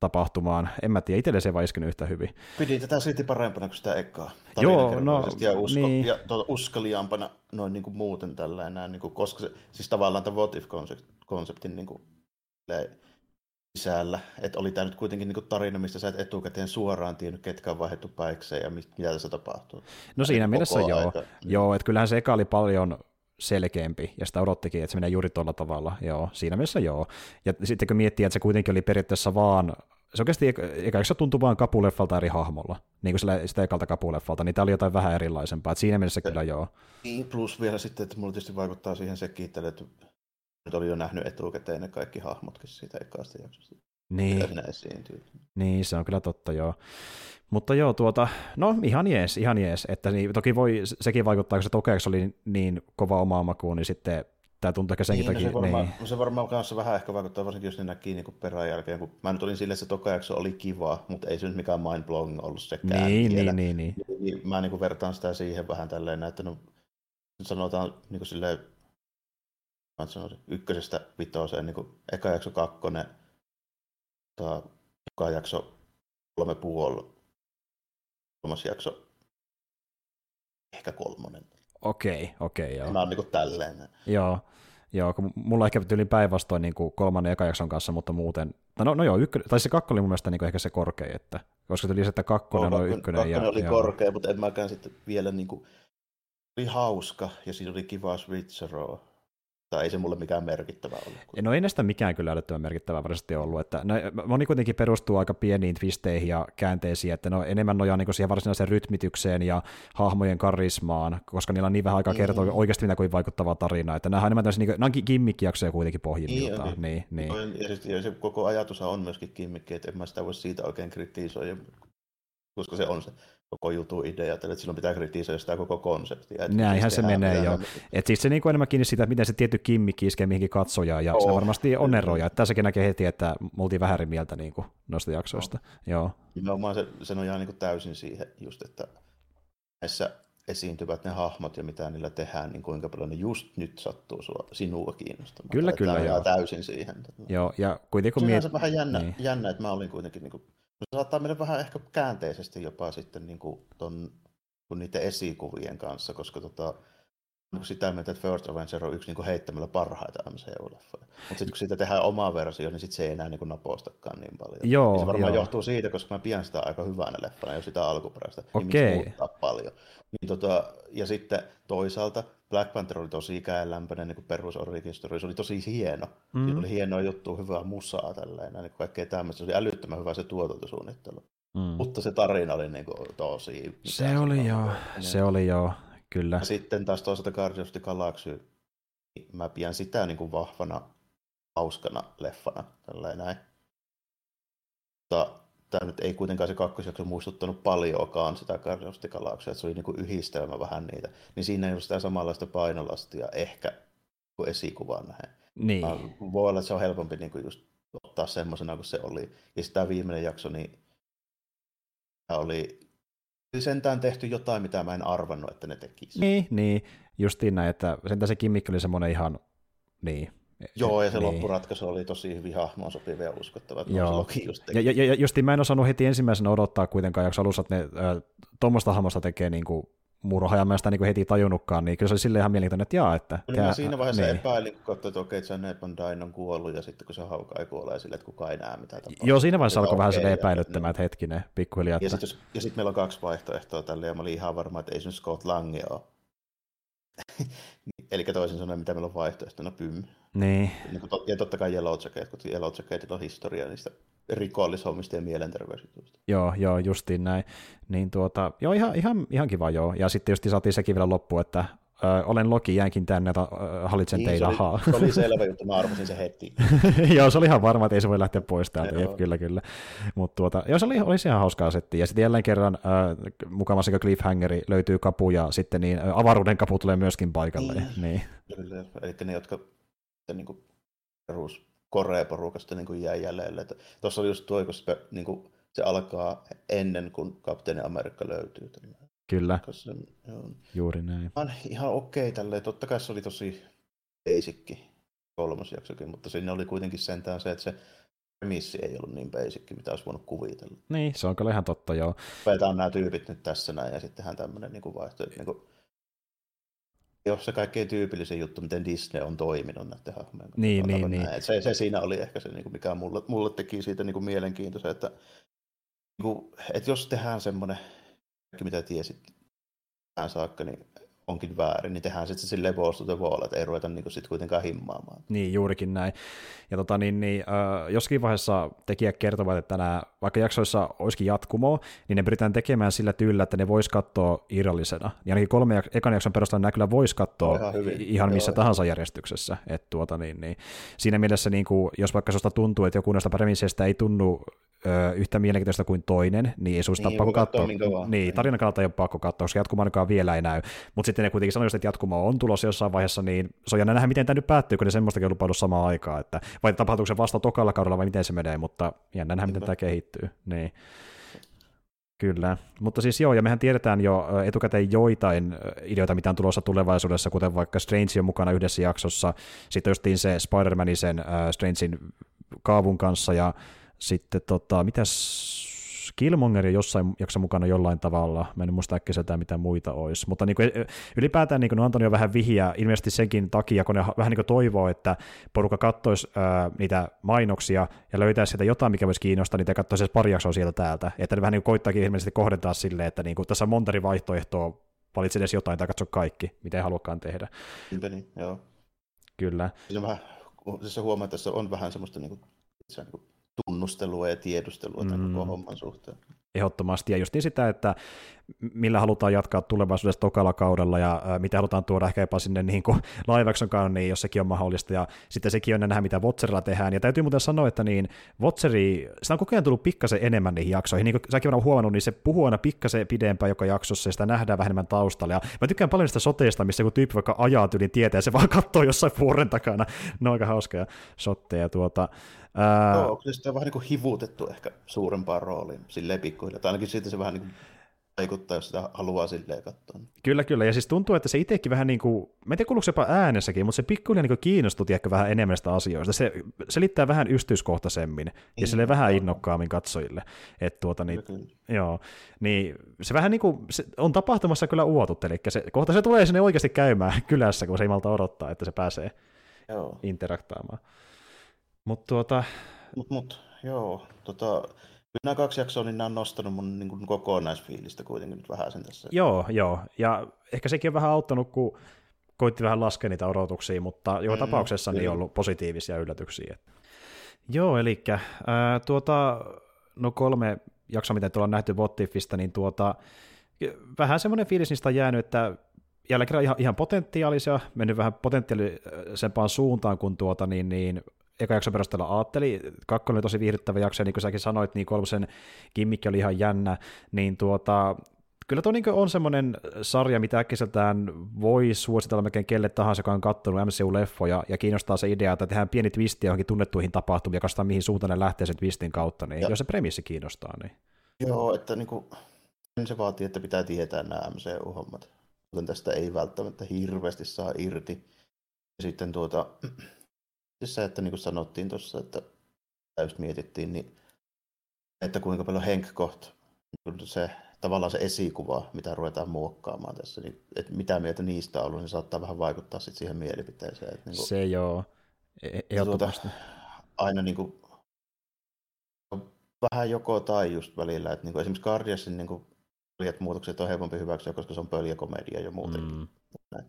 tapahtumaan. En mä tiedä, itselle se ei vaan iskenyt yhtä hyvin. Pidin tätä silti parempana kuin sitä ekaa. Joo, no, ja, usko, niin. ja tuota, uskaliaampana noin niin kuin muuten tällä niin kuin, koska se, siis tavallaan tämä what if-konseptin niin kuin, sisällä, että oli tämä nyt kuitenkin niin tarina, mistä sä et etukäteen suoraan tiennyt, ketkä on vaihdettu päikseen ja mitä tässä tapahtuu. No siinä mielessä joo, aika. joo että kyllähän se eka oli paljon selkeämpi, ja sitä odottikin, että se menee juuri tuolla tavalla, joo, siinä mielessä joo. Ja sitten kun miettii, että se kuitenkin oli periaatteessa vaan, se oikeasti eka se tuntui vaan kapuleffalta eri hahmolla, niin kuin sillä, sitä ekalta kapuleffalta, niin tämä oli jotain vähän erilaisempaa, että siinä mielessä kyllä joo. Niin, plus vielä sitten, että mulla tietysti vaikuttaa siihen sekin, että nyt oli jo nähnyt etukäteen ne kaikki hahmotkin siitä ekasta jaksosta. Niin. Niin, se on kyllä totta, joo. Mutta joo, tuota, no ihan jees, ihan jees. Että niin, toki voi, sekin vaikuttaa, kun se tokeeksi oli niin kova oma maku, niin sitten tämä tuntuu ehkä senkin niin, takia. No se varmaan, niin. se varmaan kanssa vähän ehkä vaikuttaa, varsinkin jos ne näki niin perään jälkeen, kun mä nyt olin silleen, että se tokajakso oli kiva, mutta ei se nyt mikään mind-blowing ollut sekään. Niin, niin, niin, niin. niin, Mä niin vertaan sitä siihen vähän tälleen, että no, sanotaan niin kuin silleen, mä sanoisin, ykkösestä vitoseen, niin kuin eka jakso kakkonen, tota, eka jakso kolme puoli, kolmas jakso, ehkä kolmonen. Okei, okei, joo. Mä oon niin tälleen. Joo, joo, kun mulla ehkä tyyli päinvastoin niin kuin kolmannen eka jakson kanssa, mutta muuten, no, no joo, ykkönen, tai se kakkonen oli mun mielestä niin kuin ehkä se korkein, että, koska tuli se, että kakkonen no, oli ykkönen. Kakkonen ja, oli joo. korkea, mutta en mäkään sitten vielä niin kuin, oli hauska ja siinä oli kiva switcheroo mutta ei se mulle mikään merkittävä ollut. No ei näistä mikään kyllä älyttömän merkittävää varsinaisesti ollut. Että no, moni kuitenkin perustuu aika pieniin twisteihin ja käänteisiin, että no enemmän nojaa niin siihen varsinaiseen rytmitykseen ja hahmojen karismaan, koska niillä on niin vähän aikaa kertoa mm. oikeasti mitä kuin vaikuttavaa tarinaa. Että nämä on enemmän tämmöisiä, niin nämä on kimmikkijaksoja kuitenkin pohjimmiltaan. Niin, niin, niin. Ja, siis, ja se koko ajatus on myöskin kimmikki, että en mä sitä voi siitä oikein kritisoida, koska se on se koko jutun idea, että silloin pitää kritisoida sitä koko konseptia. Näinhän se menee jo. Et siis se niin enemmän kiinni siitä, miten se tietty kimmikki iskee mihinkin katsojaan, ja oh. se varmasti on eroja. Että tässäkin näkee heti, että me oltiin vähän eri mieltä niin kuin noista jaksoista. Oh. Joo. Nimenomaan se, se nojaa niin kuin täysin siihen just, että näissä esiintyvät ne hahmot ja mitä niillä tehdään, niin kuinka paljon ne just nyt sattuu sua, sinua kiinnostamaan. Kyllä, kyllä, Tämä joo. täysin siihen. Joo, ja kuitenkin... Se on miet... vähän jännä, niin. jännä, että mä olin kuitenkin niin kuin se saattaa mennä vähän ehkä käänteisesti jopa sitten niin kuin ton, kun niiden esikuvien kanssa, koska tota, niin sitä mieltä, että First Avenger on yksi niin kuin heittämällä parhaita MCU-leffoja. Mutta sitten kun siitä tehdään oma versio, niin sit se ei enää niin kuin napostakaan niin paljon. Joo, ja se varmaan joo. johtuu siitä, koska mä pidän sitä aika hyvänä leffana, jos sitä alkuperäistä, Okei. niin muuttaa paljon. Niin tota, ja sitten toisaalta Black Panther oli tosi ikäänlämpöinen niin perus story. Se oli tosi hieno. Mm. Siinä oli hienoa juttu, hyvää musaa tälleen, niin kaikkea tämmöistä. Se oli älyttömän hyvä se tuotantosuunnittelu. Mm. Mutta se tarina oli niin kuin, tosi... Se oli joo, se oli joo, kyllä. Ja sitten taas toisaalta Guardians of the Galaxy niin mä pidän sitä niin kuin vahvana, hauskana leffana, tällainen näin. Mutta tämä nyt ei kuitenkaan se kakkosjakso muistuttanut paljoakaan sitä Guardians että se oli niin kuin yhdistelmä vähän niitä, niin siinä ei ole sitä samanlaista painolastia ehkä kuin esikuvaan näin. Niin. Voi olla, että se on helpompi niin kuin just ottaa semmoisena kuin se oli. Ja tämä viimeinen jakso, niin oli sentään tehty jotain, mitä mä en arvannut, että ne tekisivät. Niin, niin. justiin näin, että sentään se kimmikki oli semmoinen ihan, niin, Joo, ja se niin. loppuratkaisu oli tosi hyvin hahmoon sopiva ja uskottava. Joo. Just ja, ja, ja justiin mä en osannut heti ensimmäisenä odottaa kuitenkaan jakso alussa, että ne äh, tuommoista hahmosta tekee niin kuin murha, ja mä sitä niin heti tajunnutkaan, niin kyllä se oli silleen ihan mielenkiintoinen, että jaa, että... Kyllä mä siinä vaiheessa niin. epäilin, kun että okei, että Janet Van Dyne on kuollut, ja sitten kun se hauka ei kuole, sille, että kukaan ei näe mitä tapahtuu. Joo, siinä vaiheessa alkoi okay, vähän sitä epäilyttämään, että hetkinen, pikkuhiljaa. Ja sitten sit meillä on kaksi vaihtoehtoa tälle, ja mä olin ihan varma, että ei se Scott Lange ole. Eli toisin sanoen, mitä meillä on vaihtoehtona, pym. Niin. Ja totta kai Yellow Jacket, kun Yellow Jacketilla on historia niistä rikollishommista ja mielenterveysjutuista. Joo, joo, justiin näin. Niin tuota, joo, ihan, ihan, ihan kiva joo. Ja sitten just saatiin sekin vielä loppu, että Ö, olen Loki, jäänkin tänne, että ö, hallitsen niin, teitä, ahaa. Se oli selvä juttu, mä arvasin se heti. joo, se oli ihan varma, että ei se voi lähteä pois täältä, Jep, kyllä, kyllä. Mutta tuota, joo, se oli, oli ihan hauskaa setti. Ja sitten jälleen kerran äh, mukavassa cliffhangeri löytyy kapu, ja sitten niin, ä, avaruuden kapu tulee myöskin paikalle. Niin. niin. Kyllä, eli ne, jotka niin kuin, perus Korea-porukasta niin kuin jäi jäljelle. Tuossa oli just tuo, kun se, niin kuin, se alkaa ennen kuin Kapteeni Amerikka löytyy. Kyllä, se, juuri näin. On ihan okei okay, tälleen. Totta kai se oli tosi basicki kolmas jaksokin, mutta siinä oli kuitenkin sentään se, että se premissi ei ollut niin basic, mitä olisi voinut kuvitella. Niin, se on kyllä ihan totta, joo. Veetään nämä tyypit nyt tässä näin ja sittenhän tämmöinen niin vaihtoehto. Niin kuin, ole se kaikkein tyypillisin juttu, miten Disney on toiminut näiden hahmojen Niin, niin, niin. Se, se, siinä oli ehkä se, niin mikä mulle, mulle teki siitä niin kuin mielenkiintoisen, että, niin kuin, että jos tehdään semmoinen, mitä tiesit tähän saakka, niin onkin väärin, niin tehdään sitten sille balls to the wall, että ei ruveta niin sitten kuitenkaan himmaamaan. Niin, juurikin näin. Ja tota, niin, niin, äh, joskin vaiheessa tekijät kertovat, että nämä, vaikka jaksoissa olisikin jatkumo, niin ne pyritään tekemään sillä tyylillä, että ne vois katsoa irrallisena. Ja ainakin kolme ekan jakson perusteella nämä kyllä vois katsoa ihan, hyvin. ihan missä Joo, tahansa järjestyksessä. Et tuota, niin, niin. Siinä mielessä, niin kuin, jos vaikka susta tuntuu, että joku näistä premisseistä ei tunnu ö, yhtä mielenkiintoista kuin toinen, niin ei susta niin, pakko katsoa. Niin, niin, tarinan kannalta ei ole pakko katsoa, koska jatkumo vielä ei näy. Mutta sitten ne kuitenkin sanoo, että jatkumo on tulossa jossain vaiheessa, niin se on jännä nähdä, miten tämä nyt päättyy, kun ne semmoistakin on lupailu samaan aikaan. Että, vai tapahtuuko se vasta tokalla kaudella vai miten se menee, mutta jännä nähdä, miten tämä kehittyy. Niin. Kyllä, mutta siis joo, ja mehän tiedetään jo etukäteen joitain ideoita, mitä on tulossa tulevaisuudessa, kuten vaikka Strange on mukana yhdessä jaksossa, sitten justiin se Spider-Manin sen äh, Strangein kaavun kanssa, ja sitten tota, mitäs Killmonger jossain jaksa mukana jollain tavalla, mä en muista äkkiseltään mitä muita olisi, mutta niin kuin, ylipäätään niin kuin, ne on jo vähän vihiä ilmeisesti senkin takia, kun ne vähän niin kuin toivoo, että porukka katsoisi ää, niitä mainoksia ja löytäisi sieltä jotain, mikä voisi kiinnostaa, niitä katsoisi pari jaksoa sieltä täältä, että ne vähän niin kuin koittaakin ilmeisesti kohdentaa silleen, että niin kuin, tässä on monta eri vaihtoehtoa, valitse edes jotain tai katso kaikki, mitä ei haluakaan tehdä. Niin, joo. Kyllä. Siinä vähän, siis huomaa, että tässä on vähän semmoista niin kuin, niin kuin tunnustelua ja tiedustelua tämän mm. koko homman suhteen. Ehdottomasti, ja justiin sitä, että millä halutaan jatkaa tulevaisuudessa tokalla kaudella, ja ä, mitä halutaan tuoda ehkä jopa sinne niin kuin live niin jos sekin on mahdollista, ja sitten sekin on nähdä, mitä Watcherilla tehdään, ja täytyy muuten sanoa, että niin Watcheri, sitä on koko ajan tullut pikkasen enemmän niihin jaksoihin, niin kuin säkin on huomannut, niin se puhuu aina pikkasen pidempään joka jaksossa, ja sitä nähdään vähän enemmän taustalla, ja mä tykkään paljon sitä soteista, missä joku tyyppi vaikka ajaa tyyliin tietää, ja se vaan katsoo jossain vuoren takana, ne on aika hauskoja shotteja, tuota, Ää... Joo, kyllä sitä on vähän niin kuin hivutettu ehkä suurempaan rooliin silleen pikkuhiljaa. Tai ainakin siitä se vähän niin kuin vaikuttaa, jos sitä haluaa silleen katsoa. Kyllä, kyllä. Ja siis tuntuu, että se itsekin vähän niin kuin, mä en tiedä kuuluuko jopa äänessäkin, mutta se pikkuhiljaa niin kiinnostui ehkä vähän enemmän sitä asioista. Se selittää vähän ystyskohtaisemmin niin, ja sille vähän innokkaammin katsojille. Että tuota, niin, kyllä, kyllä. Joo, niin se vähän niin kuin, se on tapahtumassa kyllä uotut, eli se, kohta se tulee sinne oikeasti käymään kylässä, kun se ei malta odottaa, että se pääsee joo. interaktaamaan. Mutta tuota... Mut, mut, joo, tota, nämä kaksi jaksoa, niin nämä on nostanut mun niin kuin kokonaisfiilistä kuitenkin nyt vähän sen tässä. Joo, joo, ja ehkä sekin on vähän auttanut, kun koitti vähän laskea niitä odotuksia, mutta joka mm, tapauksessa niin on ollut positiivisia yllätyksiä. Joo, eli äh, tuota, no kolme jaksoa, mitä tuolla on nähty What niin tuota, vähän semmoinen fiilis niistä on jäänyt, että jälleen kerran ihan, ihan potentiaalisia, mennyt vähän potentiaalisempaan suuntaan kuin tuota, niin, niin eka jakson perusteella ajatteli. Kakkonen oli tosi viihdyttävä jakso, ja niin kuin säkin sanoit, niin kolmosen kimmikki oli ihan jännä, niin tuota, kyllä tuo niin on semmoinen sarja, mitä äkkiseltään voi suositella melkein kelle tahansa, joka on katsonut MCU-leffoja, ja kiinnostaa se idea, että tehdään pieni twisti johonkin tunnettuihin tapahtumiin, ja katsotaan mihin suuntaan ne lähtee sen twistin kautta, niin ja. jos se premissi kiinnostaa, niin... Joo, että niin kuin, se vaatii, että pitää tietää nämä MCU-hommat. Tästä ei välttämättä hirveästi saa irti. Ja sitten tuota, siis se, että niin kuin sanottiin tuossa, että täysin mietittiin, niin että kuinka paljon Henk Koht, niin se tavallaan se esikuva, mitä ruvetaan muokkaamaan tässä, niin että mitä mieltä niistä on ollut, niin saattaa vähän vaikuttaa sitten siihen mielipiteeseen. Että niin kuin, se joo, e- e- tuota, aina niin kuin, vähän joko tai just välillä, että niin kuin esimerkiksi Guardiansin niin kuin, muutokset on helpompi hyväksyä, koska se on pöljäkomedia jo muutenkin. Mm.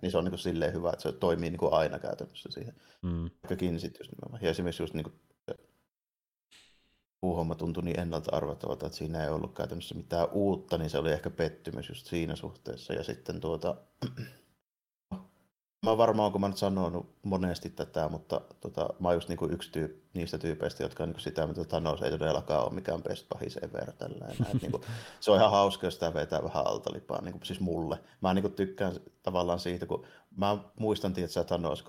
Niin se on niin kuin silleen hyvä, että se toimii niin kuin aina käytännössä siihen. Mm. Kaikkikin sitten just nimenomaan. Ja esimerkiksi just niin kuin puuhomma tuntui niin ennalta arvattavalta, että siinä ei ollut käytännössä mitään uutta, niin se oli ehkä pettymys just siinä suhteessa. Ja sitten tuota, Mä varmaan, kun mä nyt sanonut monesti tätä, mutta tota, mä oon just niinku yksi tyyp, niistä tyypeistä, jotka on niinku sitä, mitä Thanos ei todellakaan ole mikään best pahis ever. Tällainen. niinku, se on ihan hauska, jos sitä vetää vähän altalipaa, niinku, siis mulle. Mä niinku tykkään tavallaan siitä, kun mä muistan, että sä Thanos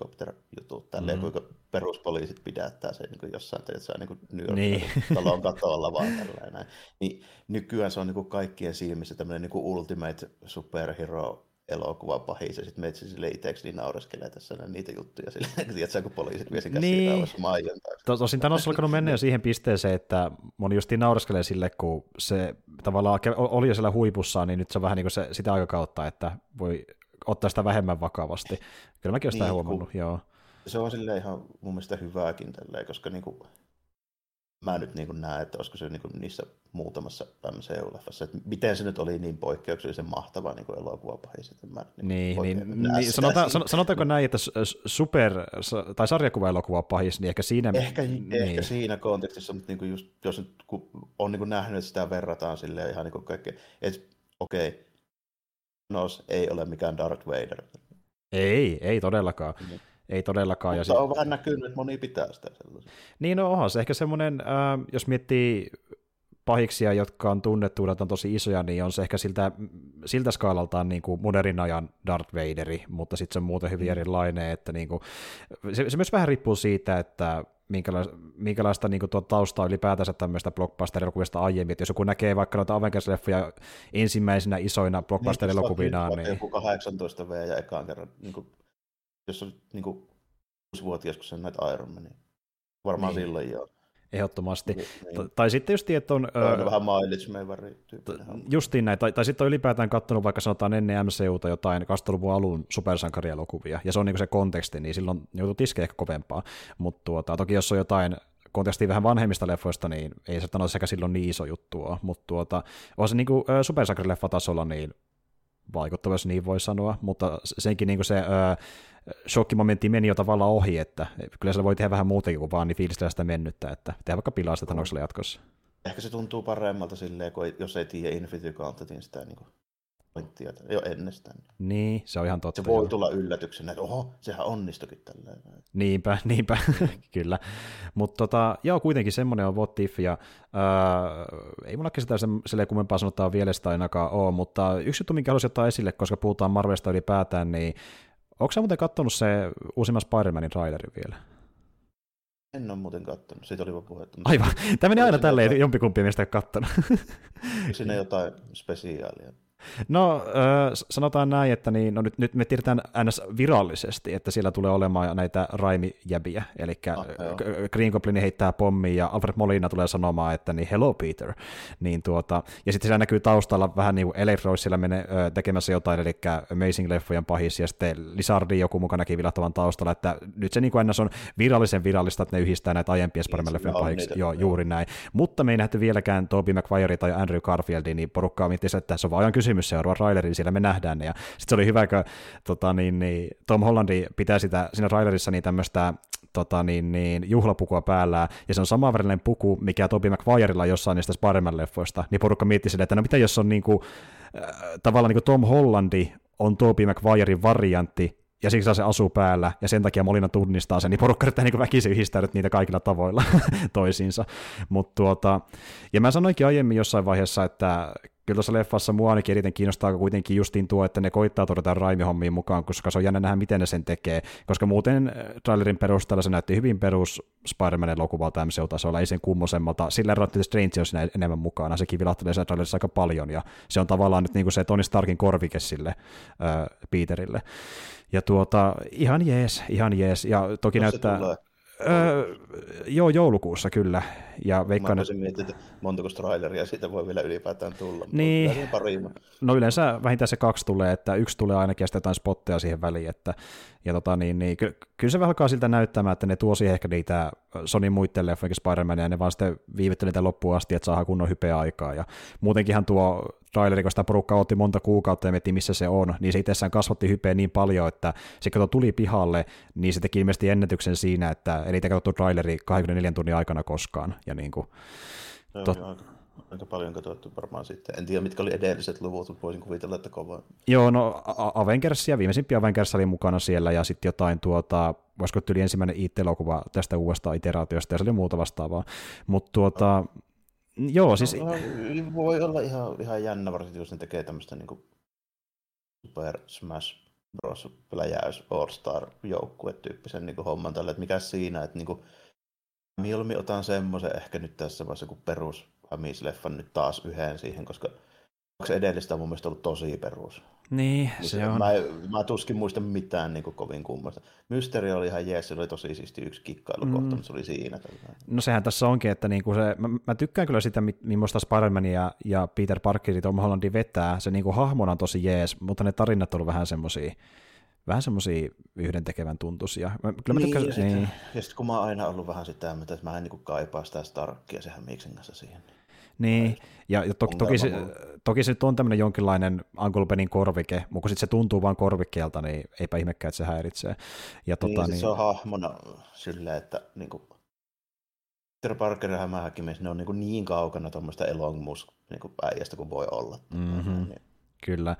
jutut tälleen, mm. kuinka peruspoliisit pidättää sen niin jossain, että sä niin New York niin. talon katolla vaan tällainen. Niin nykyään se on niin kaikkien silmissä tämmöinen niin ultimate superhero elokuva pahis ja sitten meitä sille itseksi niin naureskelee tässä niitä juttuja sille, tiedätkö, kun poliisit vie sen niin. maijan to, Tosin Thanos on alkanut mennä jo siihen pisteeseen, että moni justiin naureskelee sille, kun se tavallaan oli jo siellä huipussaan, niin nyt se on vähän niin kuin se, sitä aikakautta, että voi ottaa sitä vähemmän vakavasti. Kyllä mäkin olen sitä niin, huomannut, joo. Se on sille ihan mun mielestä hyvääkin tälleen, koska niin kuin, mä nyt niin kuin näen, että olisiko se niin kuin niissä muutamassa MCU-leffassa, että miten se nyt oli niin poikkeuksellisen mahtava niin kuin elokuvapahis, että mä niin, niin, niin, niin sanotaan, sanotaanko näin, että super- tai sarjakuva-elokuvapahis, niin ehkä siinä... Ehkä, niin. ehkä siinä kontekstissa, mutta niin kuin just, jos nyt kun on niin kuin nähnyt, että sitä verrataan silleen ihan niin kuin kaikkea, että okei, okay, Nos ei ole mikään Darth Vader. Ei, ei todellakaan. Mm. Ei todellakaan. Mutta ja on vähän näkynyt, että moni pitää sitä sellaisen. Niin, no onhan se ehkä semmoinen, äh, jos miettii pahiksia, jotka on tunnettu, että on tosi isoja, niin on se ehkä siltä, siltä skaalaltaan niin kuin modernin ajan Darth Vaderi, mutta sitten se on muuten hyvin mm. erilainen, että niin kuin, se, se myös vähän riippuu siitä, että minkälaista, minkälaista niin kuin, tuo taustaa ylipäätänsä tämmöistä blockbuster-elokuvista aiemmin, että jos joku näkee vaikka noita Avengers-leffoja ensimmäisenä isoina blockbuster-elokuvina, niin... Joku 18 V ja ekaan kerran, niin kuin, jos on niin kuin, 6-vuotias, kun sen näitä Iron Mania. Varmaan niin. silloin joo. Ehdottomasti. Niin, niin. Tai sitten just että on... on vähän mileage Justiin näin. Tai, tai sitten on ylipäätään katsonut vaikka sanotaan ennen MCUta jotain 2000-luvun alun supersankarielokuvia, ja se on niinku se konteksti, niin silloin joutuu tiskeen ehkä kovempaa. Mutta tuota, toki jos on jotain konteksti vähän vanhemmista leffoista, niin ei se ole sekä silloin niin iso juttu Mutta tuota, on se niinku, supersankarileffatasolla niin vaikuttava, jos niin voi sanoa, mutta senkin niinku se shokkimomentti meni jo tavallaan ohi, että kyllä se voi tehdä vähän muutenkin kuin vaan niin fiilistellä sitä mennyttä, että tehdä vaikka pilaa sitä Thanoksella jatkossa. Ehkä se tuntuu paremmalta silleen, kun jos ei tiedä Infinity Gauntletin sitä niin kuin pointtia jo ennestään. Niin, se on ihan totta. Se voi jo. tulla yllätyksenä, että oho, sehän onnistukin tälleen. Niinpä, niinpä, kyllä. Mutta tota, joo, kuitenkin semmoinen on What If, ja äh, ei mullakin sitä silleen kummempaa sanottaa vielä sitä ainakaan ole, mutta yksi juttu, minkä haluaisin ottaa esille, koska puhutaan Marvelista ylipäätään, niin Onko sä muuten kattonut se uusimman Spider-Manin trailerin vielä? En ole muuten kattonut, siitä oli vaan puhetta. Aivan, tämä meni aina tälleen, jompikumpi miestä kattonut. Siinä jotain spesiaalia. No sanotaan näin, että niin, no nyt, nyt me tiedetään ns. virallisesti, että siellä tulee olemaan näitä raimijäbiä, eli ah, Green Goblin heittää pommi ja Alfred Molina tulee sanomaan, että niin hello Peter, niin tuota, ja sitten siellä näkyy taustalla vähän niin kuin Electro siellä menee tekemässä jotain, eli Amazing-leffojen pahis, ja sitten Lizardi joku mukana näki vilahtavan taustalla, että nyt se niin kuin ns. on virallisen virallista, että ne yhdistää näitä aiempia Spider-Man-leffojen pahiksi, joo, juuri näin, mutta me ei nähty vieläkään Tobey Maguire tai Andrew Garfieldin, niin porukkaa miettii, että se on vaan ajan kysymys, kysymys seuraava trailerin, siellä me nähdään ne. Ja sitten se oli hyvä, kun tota, niin, niin, Tom Hollandi pitää sitä siinä trailerissa niin tämmöistä tota, niin, niin, juhlapukua päällä, ja se on samanvärinen puku, mikä Tobi McGuirella jossain niistä Spider-Man-leffoista, niin porukka mietti sille, että no mitä jos on niin kuin, äh, tavallaan niin kuin Tom Hollandi on Tobey Maguirein variantti, ja siksi se asuu päällä, ja sen takia Molina tunnistaa sen, niin porukka yrittää niin väkisin yhdistää niitä kaikilla tavoilla toisiinsa. Mut tuota, ja mä sanoinkin aiemmin jossain vaiheessa, että kyllä tuossa leffassa mua ainakin eniten kiinnostaa kuitenkin justiin tuo, että ne koittaa todeta raimihommiin mukaan, koska se on jännä nähdä, miten ne sen tekee, koska muuten äh, trailerin perusteella se näytti hyvin perus Spider-Man elokuvalta MCU-tasolla, ei sen kummosemmalta, sillä eroa, että Strange on siinä enemmän mukana, sekin vilahtelee siinä trailerissa aika paljon, ja se on tavallaan nyt niin kuin se Tony Starkin korvike sille äh, Peterille. Ja tuota, ihan jees, ihan jees, ja toki Jos näyttää... Öö, joo, joulukuussa kyllä. Ja veikkaan, Mä voisin miettiä, että montako traileria siitä voi vielä ylipäätään tulla. Niin. No yleensä vähintään se kaksi tulee, että yksi tulee ainakin ja sitten jotain spotteja siihen väliin. Että, ja tota, niin, niin, ky- kyllä se vähän alkaa siltä näyttämään, että ne tuo siihen ehkä niitä Sony muiden leffojen Spider-Mania, ja ne vaan sitten viivittelee niitä loppuun asti, että saadaan kunnon hypeä aikaa. Ja muutenkinhan tuo traileri, kun sitä porukkaa otti monta kuukautta ja miettii, missä se on, niin se itsessään kasvatti hypeä niin paljon, että se kato tuli pihalle, niin se teki ilmeisesti ennätyksen siinä, että eniten katsottu traileri 24 tunnin aikana koskaan. Ja niin kuin, tot... aika, aika paljon katsottu varmaan sitten. En tiedä, mitkä oli edelliset luvut, mutta voisin kuvitella, että kova. Joo, no Avengers ja viimeisimpiä Avengers oli mukana siellä, ja sitten jotain tuota, voisiko tyyli ensimmäinen IT-elokuva tästä uudesta iteraatiosta, ja se oli muuta vastaavaa. Mutta tuota, no Joo, siis... No, voi olla ihan, ihan jännä, varsinkin jos ne tekee tämmöistä niin kuin Super Smash Bros. pläjäys All-Star joukkue tyyppisen niin homman tälle, että mikä siinä, että niin kuin, mieluummin otan semmoisen ehkä nyt tässä vaiheessa kuin perus Hamis-leffan nyt taas yhden siihen, koska onko edellistä on mun mielestä ollut tosi perus. Niin, se on. Mä, mä tuskin muista mitään niin kuin, kovin kummasta. Mysteeri oli ihan jees, se oli tosi siisti yksi kikkailukohta, mm. mutta se oli siinä. No sehän tässä onkin, että niinku se, mä, mä, tykkään kyllä sitä, millaista Spider-Man ja, ja Peter Parkerit Tom Hollandi vetää. Se niinku hahmona on tosi jees, mutta ne tarinat on vähän semmosia vähän semmoisia yhdentekevän tuntuisia. Mä, kyllä niin, mä tykkään, ja, niin. ja sitten kun mä oon aina ollut vähän sitä, että mä en niin kaipaa sitä Starkia sehän Miksen kanssa siihen. Niin, ja, ja toki, toki, se, toki se nyt on tämmöinen jonkinlainen Uncle korvike, mutta kun sit se tuntuu vain korvikkeelta, niin eipä ihmekään, että se häiritsee. Ja, tota, niin, niin... se on hahmona silleen, että niin kuin, Peter Parker ja hämähäkkimies, ne on niin, niin kaukana tuommoista Elon Musk niin äijästä kuin voi olla. Mm-hmm. Niin. Kyllä.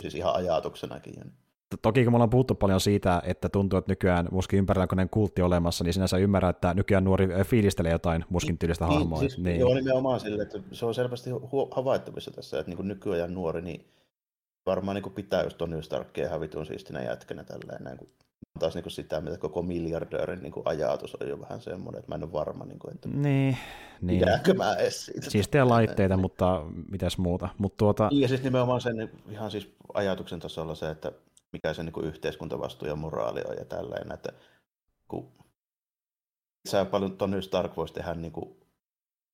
Siis ihan ajatuksenakin. Niin toki kun me ollaan puhuttu paljon siitä, että tuntuu, että nykyään muskin ympärillä on kultti olemassa, niin sinänsä ymmärrä, että nykyään nuori fiilistelee jotain muskin tyylistä niin, hahmoa. Siis, niin. Joo, nimenomaan sille, että se on selvästi havaittavissa tässä, että niin nykyajan nuori, niin varmaan niin pitää just Tony Starkia ihan vitun siistinä jätkänä tälleen, näin, kun taas niin sitä, mitä koko miljardöörin niin ajatus on jo vähän semmoinen, että mä en ole varma, niin kuin, että niin, niin. pidäänkö mä edes siitä. Siis laitteita, mutta mitäs muuta. Mut tuota... Niin, ja siis nimenomaan sen ihan siis ajatuksen tasolla se, että mikä se niin kuin yhteiskuntavastuu ja moraali on ja tällainen, että kun sä paljon Tony Stark voisi tehdä niin kuin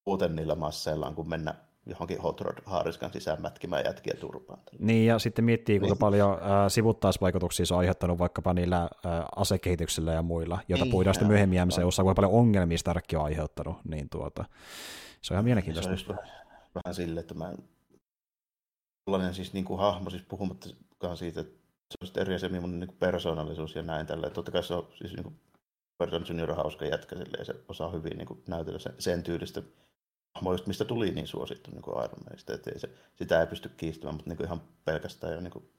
muuten niillä masseillaan, kun mennä johonkin Hot Rod haariskan sisään mätkimään jätkiä turpaan. Niin, ja sitten miettii, kuinka niin. paljon äh, sivuttaisvaikutuksia se on aiheuttanut vaikkapa niillä äh, asekehityksillä ja muilla, joita niin, puhutaan sitten myöhemmin MCUssa, kuinka paljon ongelmia Stark on aiheuttanut, niin tuota, se on ihan mielenkiintoista. Se vähän, vähän silleen, että mä siis niin kuin hahmo, siis puhumattakaan siitä, että se on eri asia, millainen niin persoonallisuus ja näin tällä. Totta kai se on siis niin kuin Burton Junior hauska jätkä silleen, se osaa hyvin niin kuin, näytellä sen, sen tyylistä hahmoista, mistä tuli niin suosittu niin Iron Manista, että ei se, sitä ei pysty kiistämään, mutta niin kuin ihan pelkästään, jo, niin kuin,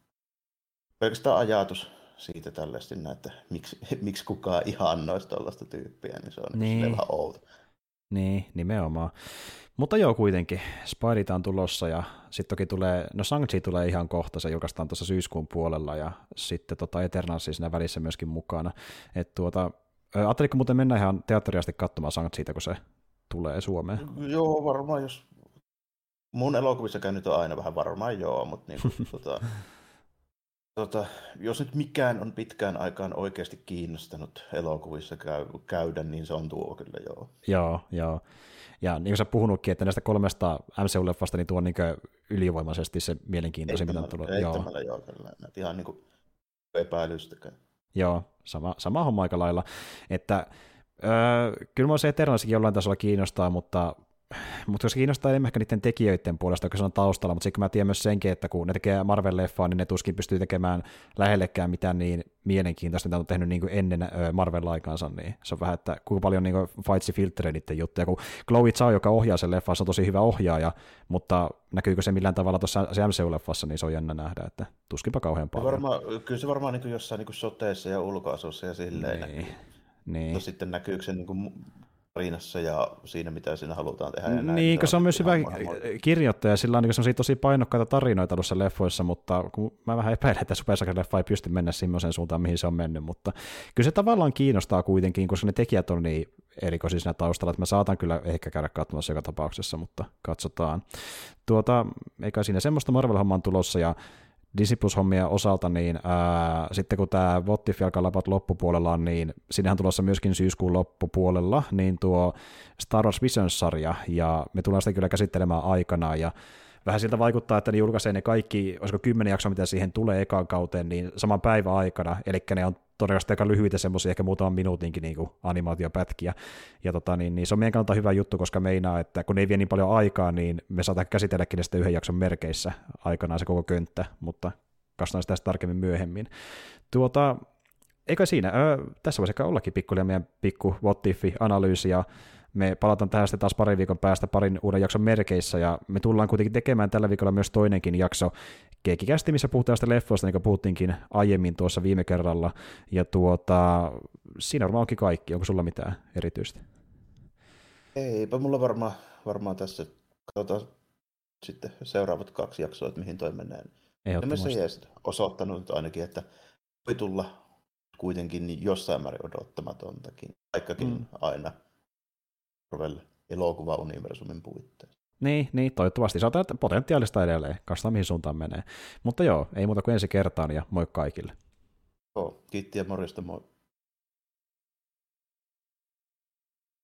pelkästään ajatus siitä tällaista, että miksi, miksi kukaan ihannoisi tuollaista tyyppiä, niin se on niin. vähän outo. Niin, nimenomaan. Mutta joo, kuitenkin. Spideyta on tulossa ja sitten toki tulee, no Shang-Chi tulee ihan kohta, se julkaistaan tuossa syyskuun puolella ja sitten tota Eternals siinä välissä myöskin mukana. Et tuota, ajatteliko muuten mennä ihan teatteriasti katsomaan shang kun se tulee Suomeen? Joo, varmaan jos mun elokuvissa käynyt on aina vähän varmaan joo, mutta niin kuin, tota, tota, jos nyt mikään on pitkään aikaan oikeasti kiinnostanut elokuvissa käy, käydä, niin se on tuo kyllä joo. Joo, joo. Ja niin kuin sä puhunutkin, että näistä kolmesta MCU-leffasta niin tuo on niin ylivoimaisesti se mielenkiintoisin, mitä on tullut. Joo, joo kyllä. Ihan niin kuin epäilystäkään. Joo, sama, sama homma aika lailla. Että öö, kyllä mä se Eternalsikin jollain tasolla kiinnostaa, mutta mutta jos kiinnostaa enemmän ehkä niiden tekijöiden puolesta, joka se on taustalla, mutta sitten mä tiedän myös senkin, että kun ne tekee Marvel-leffaa, niin ne tuskin pystyy tekemään lähellekään mitään niin mielenkiintoista, mitä on tehnyt niin kuin ennen Marvel-aikaansa, niin se on vähän, että kuinka paljon niin Fightsi filtteree niiden juttuja, kun Chloe Zhao, joka ohjaa sen leffan, se on tosi hyvä ohjaaja, mutta näkyykö se millään tavalla tuossa MCU-leffassa, niin se on jännä nähdä, että tuskinpa kauhean paljon. Varmaan, kyllä se varmaan niin jossain niin soteessa ja ulkoasussa ja silleen niin. Niin. Mutta sitten näkyykö se niin kuin tarinassa ja siinä, mitä siinä halutaan tehdä. Ja näin, niin, se on myös hyvä kirjoittaja, sillä on niin tosi painokkaita tarinoita tuossa leffoissa, mutta kun mä vähän epäilen, että Super leffa ei pysty mennä semmoiseen suuntaan, mihin se on mennyt, mutta kyllä se tavallaan kiinnostaa kuitenkin, koska ne tekijät on niin erikoisia siinä taustalla, että mä saatan kyllä ehkä käydä katsomassa joka tapauksessa, mutta katsotaan. Tuota, eikä siinä semmoista Marvel-hommaa tulossa, ja Disney Plus-hommia osalta, niin ää, sitten kun tämä Vottif alkaa läpät loppupuolella, niin sinnehän tulossa myöskin syyskuun loppupuolella, niin tuo Star Wars Visions-sarja, ja me tullaan sitä kyllä käsittelemään aikanaan, ja vähän siltä vaikuttaa, että ne julkaisee ne kaikki, olisiko kymmenen jaksoa, mitä siihen tulee ekaan kauteen, niin saman päivän aikana, eli ne on todennäköisesti aika lyhyitä semmoisia, ehkä muutaman minuutinkin niin kuin animaatiopätkiä. Ja tota, niin, niin se on meidän kannalta hyvä juttu, koska meinaa, että kun ei vie niin paljon aikaa, niin me saadaan käsitelläkin ne sitten yhden jakson merkeissä aikanaan se koko könttä, mutta kastaan sitä tarkemmin myöhemmin. Tuota, eikä siinä, ö, tässä voisi ollakin pikkulia meidän pikku what analyysi me palataan tähän sitten taas parin viikon päästä parin uuden jakson merkeissä, ja me tullaan kuitenkin tekemään tällä viikolla myös toinenkin jakso Keekikästi, missä puhutaan sitä leffoista, niin kuin puhuttiinkin aiemmin tuossa viime kerralla, ja tuota, siinä varmaan onkin kaikki. Onko sulla mitään erityistä? Eipä mulla varmaan, varmaan tässä, katsotaan sitten seuraavat kaksi jaksoa, että mihin toi menee. Ehdottomasti. se osoittanut ainakin, että voi tulla kuitenkin jossain määrin odottamatontakin, vaikkakin mm. aina Marvel elokuva-universumin puitteissa. Niin, niin, toivottavasti. Sanotaan, että potentiaalista edelleen. Katsotaan, mihin suuntaan menee. Mutta joo, ei muuta kuin ensi kertaan ja moi kaikille. Joo, kiitti ja morjesta, moi.